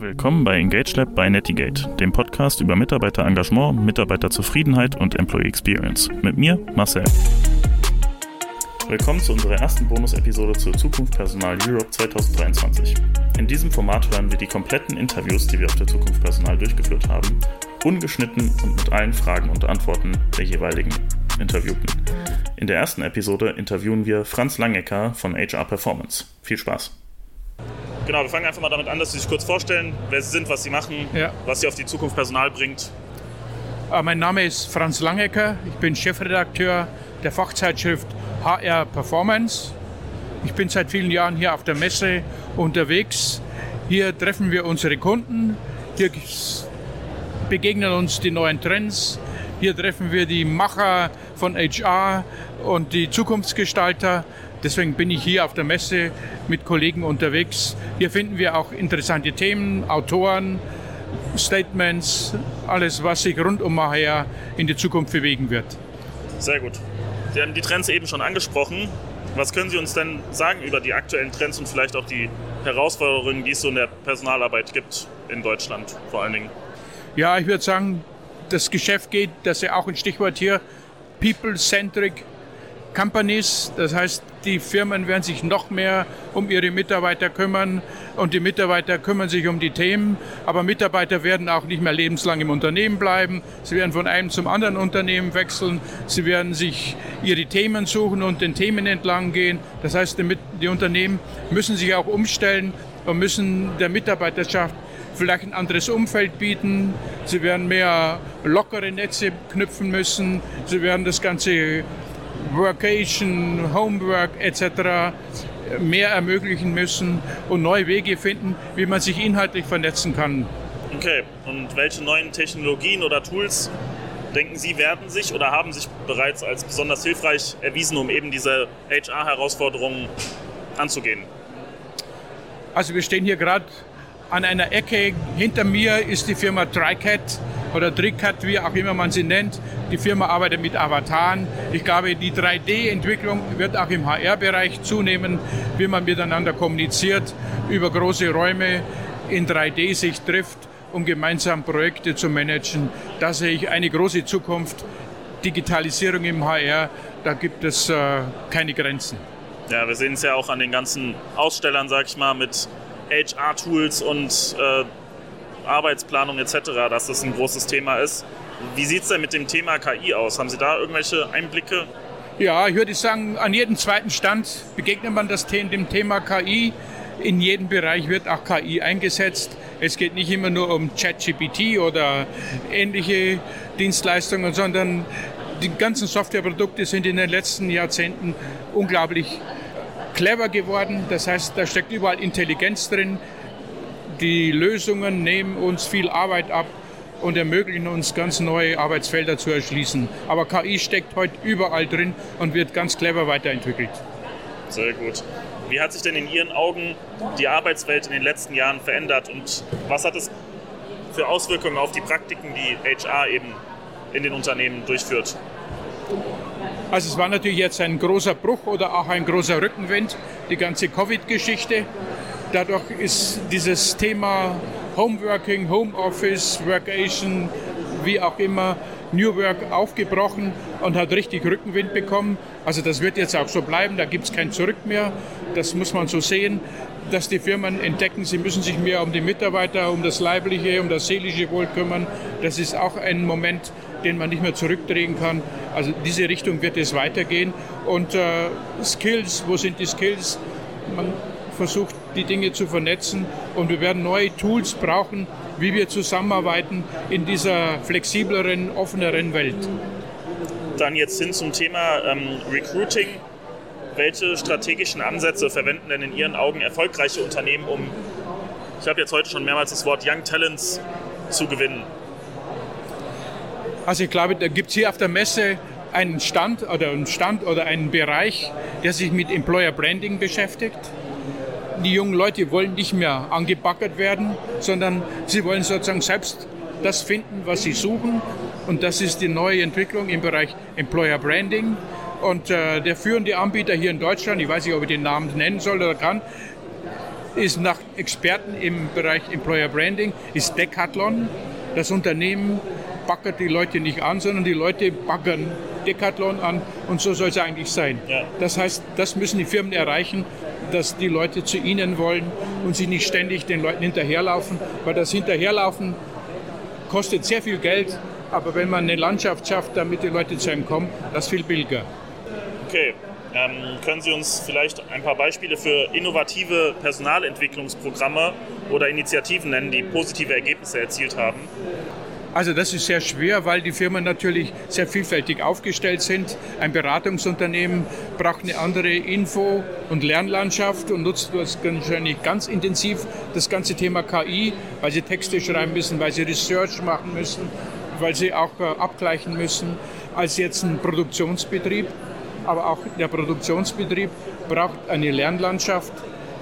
Willkommen bei Engage Lab bei Netigate, dem Podcast über Mitarbeiterengagement, Mitarbeiterzufriedenheit und Employee Experience. Mit mir, Marcel. Willkommen zu unserer ersten Bonus-Episode zur Zukunft Personal Europe 2023. In diesem Format hören wir die kompletten Interviews, die wir auf der Zukunft Personal durchgeführt haben, ungeschnitten und mit allen Fragen und Antworten der jeweiligen Interviewten. In der ersten Episode interviewen wir Franz Langecker von HR Performance. Viel Spaß! Genau, wir fangen einfach mal damit an, dass Sie sich kurz vorstellen, wer Sie sind, was Sie machen, ja. was Sie auf die Zukunft Personal bringt. Ah, mein Name ist Franz Langecker, ich bin Chefredakteur der Fachzeitschrift HR Performance. Ich bin seit vielen Jahren hier auf der Messe unterwegs. Hier treffen wir unsere Kunden, hier begegnen uns die neuen Trends, hier treffen wir die Macher von HR und die Zukunftsgestalter. Deswegen bin ich hier auf der Messe mit Kollegen unterwegs. Hier finden wir auch interessante Themen, Autoren, Statements, alles, was sich rund um HR in die Zukunft bewegen wird. Sehr gut. Sie haben die Trends eben schon angesprochen. Was können Sie uns denn sagen über die aktuellen Trends und vielleicht auch die Herausforderungen, die es so in der Personalarbeit gibt in Deutschland vor allen Dingen? Ja, ich würde sagen, das Geschäft geht, das ist ja auch ein Stichwort hier, People-Centric Companies. Das heißt, die Firmen werden sich noch mehr um ihre Mitarbeiter kümmern und die Mitarbeiter kümmern sich um die Themen. Aber Mitarbeiter werden auch nicht mehr lebenslang im Unternehmen bleiben. Sie werden von einem zum anderen Unternehmen wechseln. Sie werden sich ihre Themen suchen und den Themen entlang gehen. Das heißt, die, Unternehmen müssen sich auch umstellen und müssen der Mitarbeiterschaft vielleicht ein anderes Umfeld bieten. Sie werden mehr lockere Netze knüpfen müssen. Sie werden das ganze Workation, Homework etc. mehr ermöglichen müssen und neue Wege finden, wie man sich inhaltlich vernetzen kann. Okay, und welche neuen Technologien oder Tools denken Sie werden sich oder haben sich bereits als besonders hilfreich erwiesen, um eben diese HR-Herausforderungen anzugehen? Also wir stehen hier gerade an einer Ecke. Hinter mir ist die Firma TriCat oder TriCat, wie auch immer man sie nennt. Die Firma arbeitet mit Avataren. Ich glaube, die 3D-Entwicklung wird auch im HR-Bereich zunehmen, wie man miteinander kommuniziert, über große Räume in 3D sich trifft, um gemeinsam Projekte zu managen. Da sehe ich eine große Zukunft. Digitalisierung im HR, da gibt es äh, keine Grenzen. Ja, wir sehen es ja auch an den ganzen Ausstellern, sag ich mal, mit HR-Tools und äh, Arbeitsplanung etc., dass das ein großes Thema ist. Wie sieht es denn mit dem Thema KI aus? Haben Sie da irgendwelche Einblicke? Ja, ich würde sagen, an jedem zweiten Stand begegnet man das dem Thema KI. In jedem Bereich wird auch KI eingesetzt. Es geht nicht immer nur um ChatGPT oder ähnliche Dienstleistungen, sondern die ganzen Softwareprodukte sind in den letzten Jahrzehnten unglaublich clever geworden. Das heißt, da steckt überall Intelligenz drin. Die Lösungen nehmen uns viel Arbeit ab und ermöglichen uns ganz neue Arbeitsfelder zu erschließen. Aber KI steckt heute überall drin und wird ganz clever weiterentwickelt. Sehr gut. Wie hat sich denn in Ihren Augen die Arbeitswelt in den letzten Jahren verändert und was hat es für Auswirkungen auf die Praktiken, die HR eben in den Unternehmen durchführt? Also es war natürlich jetzt ein großer Bruch oder auch ein großer Rückenwind, die ganze Covid-Geschichte. Dadurch ist dieses Thema Homeworking, Homeoffice, Workation, wie auch immer, New Work aufgebrochen und hat richtig Rückenwind bekommen. Also das wird jetzt auch so bleiben, da gibt es kein Zurück mehr. Das muss man so sehen, dass die Firmen entdecken, sie müssen sich mehr um die Mitarbeiter, um das leibliche, um das seelische Wohl kümmern. Das ist auch ein Moment, den man nicht mehr zurückdrehen kann. Also diese Richtung wird es weitergehen. Und äh, Skills, wo sind die Skills? Man versucht, die Dinge zu vernetzen und wir werden neue Tools brauchen, wie wir zusammenarbeiten in dieser flexibleren, offeneren Welt. Dann jetzt hin zum Thema ähm, Recruiting. Welche strategischen Ansätze verwenden denn in Ihren Augen erfolgreiche Unternehmen, um, ich habe jetzt heute schon mehrmals das Wort Young Talents zu gewinnen? Also ich glaube, da gibt es hier auf der Messe einen Stand oder einen Stand oder einen Bereich, der sich mit Employer Branding beschäftigt. Die jungen Leute wollen nicht mehr angebackert werden, sondern sie wollen sozusagen selbst das finden, was sie suchen. Und das ist die neue Entwicklung im Bereich Employer Branding. Und äh, der führende Anbieter hier in Deutschland, ich weiß nicht, ob ich den Namen nennen soll oder kann, ist nach Experten im Bereich Employer Branding, ist Decathlon. Das Unternehmen baggert die Leute nicht an, sondern die Leute baggern Decathlon an und so soll es eigentlich sein. Ja. Das heißt, das müssen die Firmen erreichen, dass die Leute zu ihnen wollen und sie nicht ständig den Leuten hinterherlaufen, weil das Hinterherlaufen kostet sehr viel Geld, aber wenn man eine Landschaft schafft, damit die Leute zu einem kommen, das ist viel billiger. Okay, ähm, können Sie uns vielleicht ein paar Beispiele für innovative Personalentwicklungsprogramme oder Initiativen nennen, die positive Ergebnisse erzielt haben? Also das ist sehr schwer, weil die Firmen natürlich sehr vielfältig aufgestellt sind. Ein Beratungsunternehmen braucht eine andere Info- und Lernlandschaft und nutzt wahrscheinlich ganz intensiv, das ganze Thema KI, weil sie Texte schreiben müssen, weil sie Research machen müssen, weil sie auch äh, abgleichen müssen, als jetzt ein Produktionsbetrieb aber auch der Produktionsbetrieb braucht eine Lernlandschaft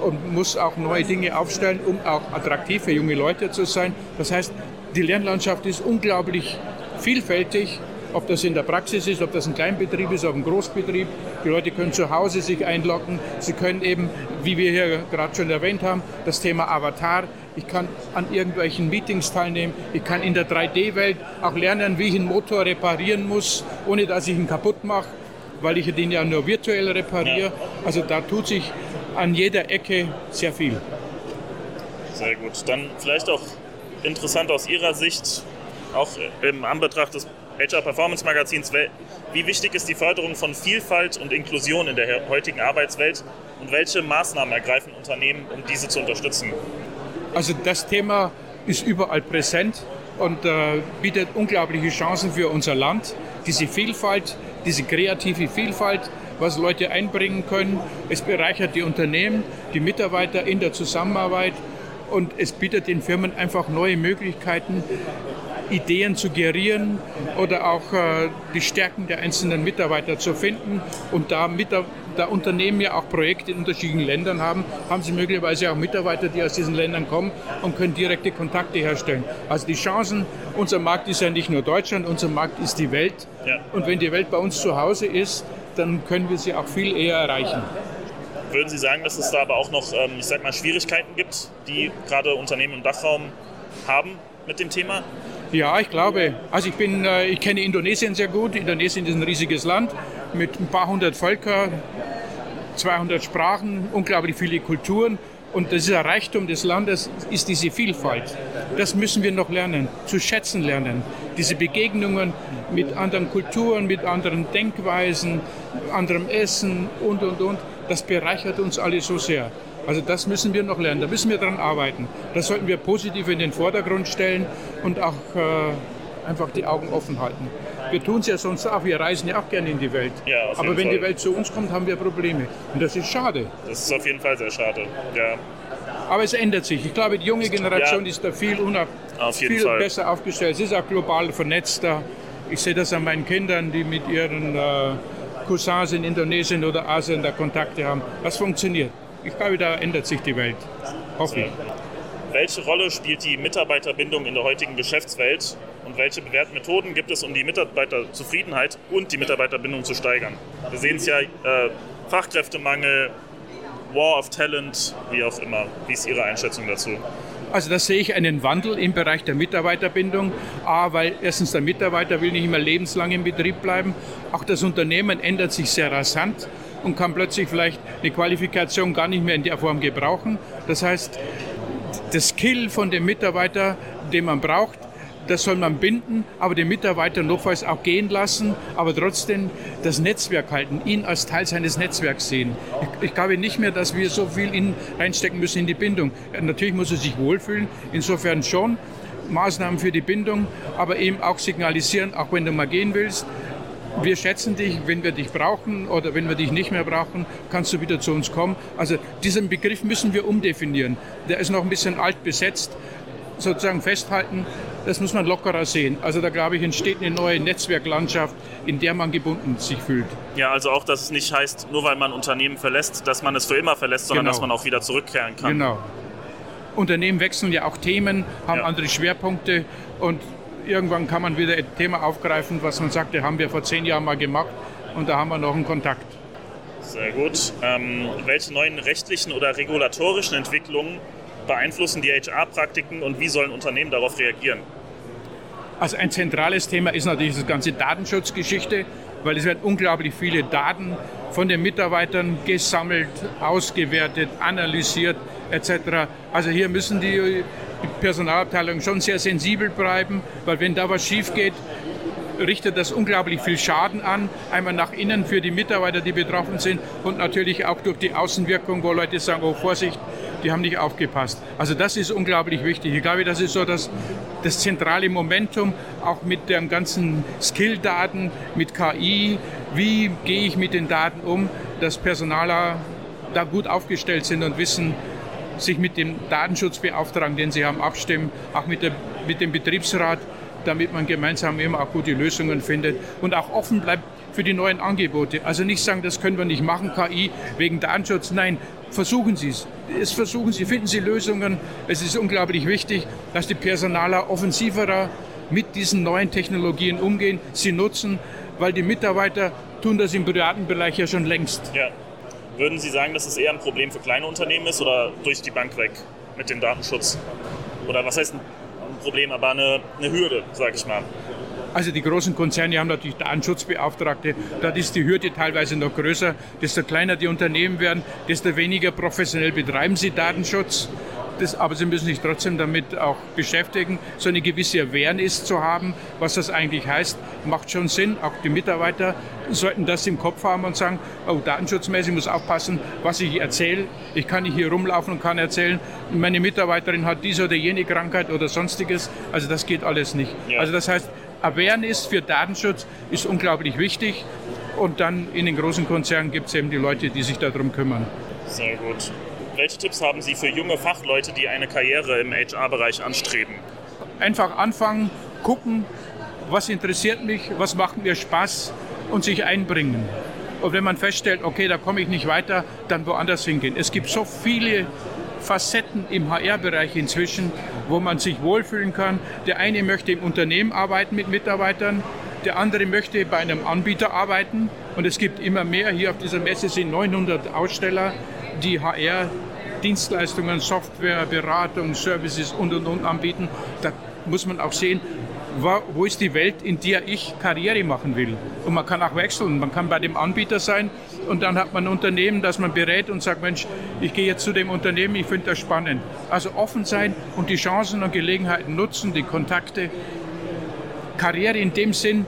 und muss auch neue Dinge aufstellen, um auch attraktiv für junge Leute zu sein. Das heißt, die Lernlandschaft ist unglaublich vielfältig, ob das in der Praxis ist, ob das ein Kleinbetrieb ist, ob ein Großbetrieb. Die Leute können zu Hause sich einloggen. Sie können eben, wie wir hier gerade schon erwähnt haben, das Thema Avatar. Ich kann an irgendwelchen Meetings teilnehmen. Ich kann in der 3D-Welt auch lernen, wie ich einen Motor reparieren muss, ohne dass ich ihn kaputt mache weil ich den ja nur virtuell repariere. Also da tut sich an jeder Ecke sehr viel. Sehr gut. Dann vielleicht auch interessant aus Ihrer Sicht, auch im Anbetracht des HR Performance Magazins, wie wichtig ist die Förderung von Vielfalt und Inklusion in der heutigen Arbeitswelt und welche Maßnahmen ergreifen Unternehmen, um diese zu unterstützen? Also das Thema ist überall präsent und äh, bietet unglaubliche Chancen für unser Land. Diese Vielfalt diese kreative Vielfalt, was Leute einbringen können. Es bereichert die Unternehmen, die Mitarbeiter in der Zusammenarbeit und es bietet den Firmen einfach neue Möglichkeiten, Ideen zu gerieren oder auch äh, die Stärken der einzelnen Mitarbeiter zu finden. Und da, da Unternehmen ja auch Projekte in unterschiedlichen Ländern haben, haben sie möglicherweise auch Mitarbeiter, die aus diesen Ländern kommen und können direkte Kontakte herstellen. Also die Chancen, unser Markt ist ja nicht nur Deutschland, unser Markt ist die Welt. Ja. Und wenn die Welt bei uns zu Hause ist, dann können wir sie auch viel eher erreichen. Würden Sie sagen, dass es da aber auch noch, ähm, ich sag mal, Schwierigkeiten gibt, die gerade Unternehmen im Dachraum haben mit dem Thema? Ja, ich glaube. Also ich bin, äh, ich kenne Indonesien sehr gut. Indonesien ist ein riesiges Land mit ein paar hundert Völkern, 200 Sprachen, unglaublich viele Kulturen. Und dieser Reichtum des Landes ist diese Vielfalt. Das müssen wir noch lernen, zu schätzen lernen. Diese Begegnungen mit anderen Kulturen, mit anderen Denkweisen, anderem Essen und, und, und, das bereichert uns alle so sehr. Also das müssen wir noch lernen, da müssen wir dran arbeiten. Das sollten wir positiv in den Vordergrund stellen und auch äh, einfach die Augen offen halten. Wir tun es ja sonst auch, wir reisen ja auch gerne in die Welt. Ja, Aber wenn Fall. die Welt zu uns kommt, haben wir Probleme. Und das ist schade. Das ist auf jeden Fall sehr schade, ja. Aber es ändert sich. Ich glaube, die junge Generation ja. ist da viel, viel Fall. besser aufgestellt. Sie ist auch global vernetzter. Ich sehe das an meinen Kindern, die mit ihren äh, Cousins in Indonesien oder Asien da Kontakte haben. Das funktioniert ich glaube, da ändert sich die Welt. Hoffe ich. Welche Rolle spielt die Mitarbeiterbindung in der heutigen Geschäftswelt und welche bewährten Methoden gibt es, um die Mitarbeiterzufriedenheit und die Mitarbeiterbindung zu steigern? Wir sehen es ja, äh, Fachkräftemangel, War of Talent, wie auch immer. Wie ist Ihre Einschätzung dazu? Also da sehe ich einen Wandel im Bereich der Mitarbeiterbindung. A, weil erstens der Mitarbeiter will nicht immer lebenslang im Betrieb bleiben. Auch das Unternehmen ändert sich sehr rasant und kann plötzlich vielleicht eine Qualifikation gar nicht mehr in der Form gebrauchen. Das heißt, das Skill von dem Mitarbeiter, den man braucht, das soll man binden, aber den Mitarbeiter notfalls auch gehen lassen, aber trotzdem das Netzwerk halten, ihn als Teil seines Netzwerks sehen. Ich, ich glaube nicht mehr, dass wir so viel in, reinstecken müssen in die Bindung. Natürlich muss er sich wohlfühlen, insofern schon. Maßnahmen für die Bindung, aber eben auch signalisieren, auch wenn du mal gehen willst, wir schätzen dich, wenn wir dich brauchen oder wenn wir dich nicht mehr brauchen, kannst du wieder zu uns kommen. Also diesen Begriff müssen wir umdefinieren. Der ist noch ein bisschen alt besetzt. Sozusagen festhalten, das muss man lockerer sehen. Also da glaube ich, entsteht eine neue Netzwerklandschaft, in der man gebunden sich fühlt. Ja, also auch, dass es nicht heißt, nur weil man Unternehmen verlässt, dass man es für immer verlässt, sondern genau. dass man auch wieder zurückkehren kann. Genau. Unternehmen wechseln ja auch Themen, haben ja. andere Schwerpunkte und irgendwann kann man wieder ein Thema aufgreifen, was man sagte, haben wir vor zehn Jahren mal gemacht und da haben wir noch einen Kontakt. Sehr gut. Ähm, welche neuen rechtlichen oder regulatorischen Entwicklungen beeinflussen die HR-Praktiken und wie sollen Unternehmen darauf reagieren? Also ein zentrales Thema ist natürlich das ganze Datenschutzgeschichte, weil es werden unglaublich viele Daten von den Mitarbeitern gesammelt, ausgewertet, analysiert etc. Also hier müssen die Personalabteilungen schon sehr sensibel bleiben, weil wenn da was schief geht, richtet das unglaublich viel Schaden an. Einmal nach innen für die Mitarbeiter, die betroffen sind und natürlich auch durch die Außenwirkung, wo Leute sagen, oh Vorsicht, die haben nicht aufgepasst. Also das ist unglaublich wichtig. Ich glaube, das ist so das, das zentrale Momentum, auch mit den ganzen Skill-Daten, mit KI. Wie gehe ich mit den Daten um, dass Personaler da gut aufgestellt sind und wissen, sich mit dem Datenschutzbeauftragten, den sie haben, abstimmen, auch mit, der, mit dem Betriebsrat, damit man gemeinsam immer auch gute Lösungen findet und auch offen bleibt für die neuen Angebote. Also nicht sagen, das können wir nicht machen, KI wegen Datenschutz. Nein, versuchen Sie es. Es versuchen Sie, finden Sie Lösungen. Es ist unglaublich wichtig, dass die Personaler offensiver mit diesen neuen Technologien umgehen, sie nutzen, weil die Mitarbeiter tun das im privaten Bereich ja schon längst. Ja. Würden Sie sagen, dass es eher ein Problem für kleine Unternehmen ist oder durch die Bank weg mit dem Datenschutz? Oder was heißt ein Problem, aber eine, eine Hürde, sage ich mal? Also die großen Konzerne haben natürlich Datenschutzbeauftragte. Da ist die Hürde teilweise noch größer. Desto kleiner die Unternehmen werden, desto weniger professionell betreiben sie Datenschutz. Das, aber sie müssen sich trotzdem damit auch beschäftigen, so eine gewisse Awareness zu haben, was das eigentlich heißt, macht schon Sinn. Auch die Mitarbeiter sollten das im Kopf haben und sagen, oh, datenschutzmäßig muss aufpassen, was ich erzähle. Ich kann nicht hier rumlaufen und kann erzählen, meine Mitarbeiterin hat diese oder jene Krankheit oder sonstiges. Also das geht alles nicht. Ja. Also das heißt, Awareness für Datenschutz ist unglaublich wichtig. Und dann in den großen Konzernen gibt es eben die Leute, die sich darum kümmern. Sehr gut. Welche Tipps haben Sie für junge Fachleute, die eine Karriere im HR-Bereich anstreben? Einfach anfangen, gucken, was interessiert mich, was macht mir Spaß und sich einbringen. Und wenn man feststellt, okay, da komme ich nicht weiter, dann woanders hingehen. Es gibt so viele Facetten im HR-Bereich inzwischen, wo man sich wohlfühlen kann. Der eine möchte im Unternehmen arbeiten mit Mitarbeitern, der andere möchte bei einem Anbieter arbeiten. Und es gibt immer mehr. Hier auf dieser Messe sind 900 Aussteller die HR-Dienstleistungen, Software, Beratung, Services und und und anbieten. Da muss man auch sehen, wo ist die Welt, in der ich Karriere machen will. Und man kann auch wechseln. Man kann bei dem Anbieter sein und dann hat man ein Unternehmen, das man berät und sagt, Mensch, ich gehe jetzt zu dem Unternehmen, ich finde das spannend. Also offen sein und die Chancen und Gelegenheiten nutzen, die Kontakte. Karriere in dem Sinn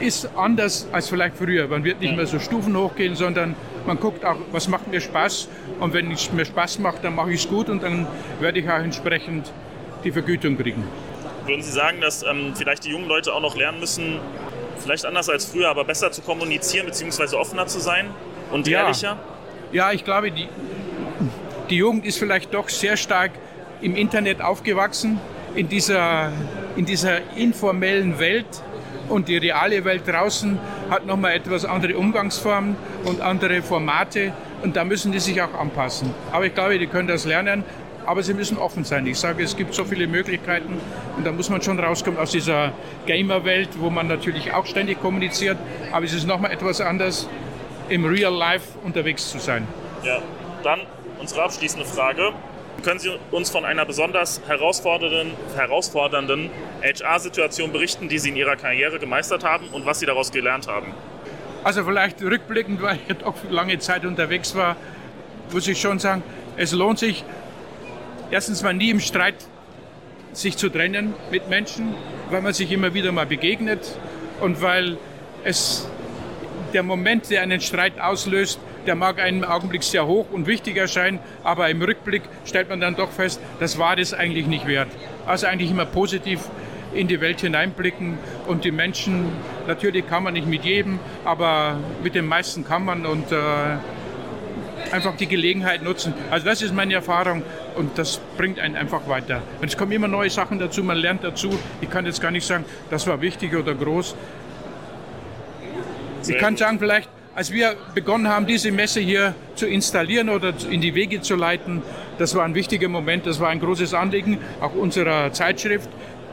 ist anders als vielleicht früher. Man wird nicht mehr so Stufen hochgehen, sondern man guckt auch, was macht mir Spaß. Und wenn es mir Spaß macht, dann mache ich es gut und dann werde ich auch entsprechend die Vergütung kriegen. Würden Sie sagen, dass ähm, vielleicht die jungen Leute auch noch lernen müssen, vielleicht anders als früher, aber besser zu kommunizieren bzw. offener zu sein und ja. ehrlicher? Ja, ich glaube, die, die Jugend ist vielleicht doch sehr stark im Internet aufgewachsen, in dieser, in dieser informellen Welt und die reale Welt draußen hat nochmal etwas andere Umgangsformen und andere Formate und da müssen die sich auch anpassen. Aber ich glaube, die können das lernen, aber sie müssen offen sein. Ich sage, es gibt so viele Möglichkeiten und da muss man schon rauskommen aus dieser Gamer-Welt, wo man natürlich auch ständig kommuniziert, aber es ist nochmal etwas anders, im Real Life unterwegs zu sein. Ja, dann unsere abschließende Frage. Können Sie uns von einer besonders herausfordernden, herausfordernden HR-Situation berichten, die Sie in Ihrer Karriere gemeistert haben und was Sie daraus gelernt haben? Also vielleicht rückblickend, weil ich doch lange Zeit unterwegs war, muss ich schon sagen, es lohnt sich erstens mal nie im Streit sich zu trennen mit Menschen, weil man sich immer wieder mal begegnet und weil es der Moment, der einen Streit auslöst, der mag einem im Augenblick sehr hoch und wichtig erscheinen, aber im Rückblick stellt man dann doch fest, das war das eigentlich nicht wert. Also eigentlich immer positiv in die Welt hineinblicken und die Menschen, natürlich kann man nicht mit jedem, aber mit den meisten kann man und äh, einfach die Gelegenheit nutzen. Also das ist meine Erfahrung und das bringt einen einfach weiter. Und es kommen immer neue Sachen dazu, man lernt dazu. Ich kann jetzt gar nicht sagen, das war wichtig oder groß. Ich kann sagen, vielleicht als wir begonnen haben, diese Messe hier zu installieren oder in die Wege zu leiten, das war ein wichtiger Moment, das war ein großes Anliegen, auch unserer Zeitschrift,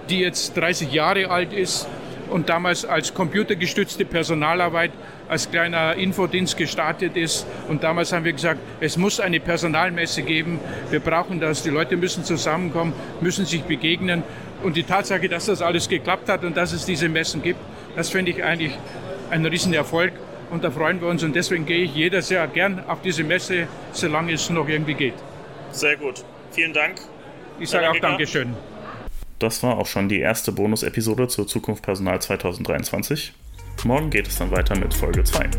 die jetzt 30 Jahre alt ist. Und damals als computergestützte Personalarbeit als kleiner Infodienst gestartet ist. Und damals haben wir gesagt, es muss eine Personalmesse geben. Wir brauchen das. Die Leute müssen zusammenkommen, müssen sich begegnen. Und die Tatsache, dass das alles geklappt hat und dass es diese Messen gibt, das finde ich eigentlich ein Riesenerfolg. Und da freuen wir uns. Und deswegen gehe ich jedes Jahr gern auf diese Messe, solange es noch irgendwie geht. Sehr gut. Vielen Dank. Ich sage auch Dankeschön. Das war auch schon die erste Bonus-Episode zur Zukunft Personal 2023. Morgen geht es dann weiter mit Folge 2.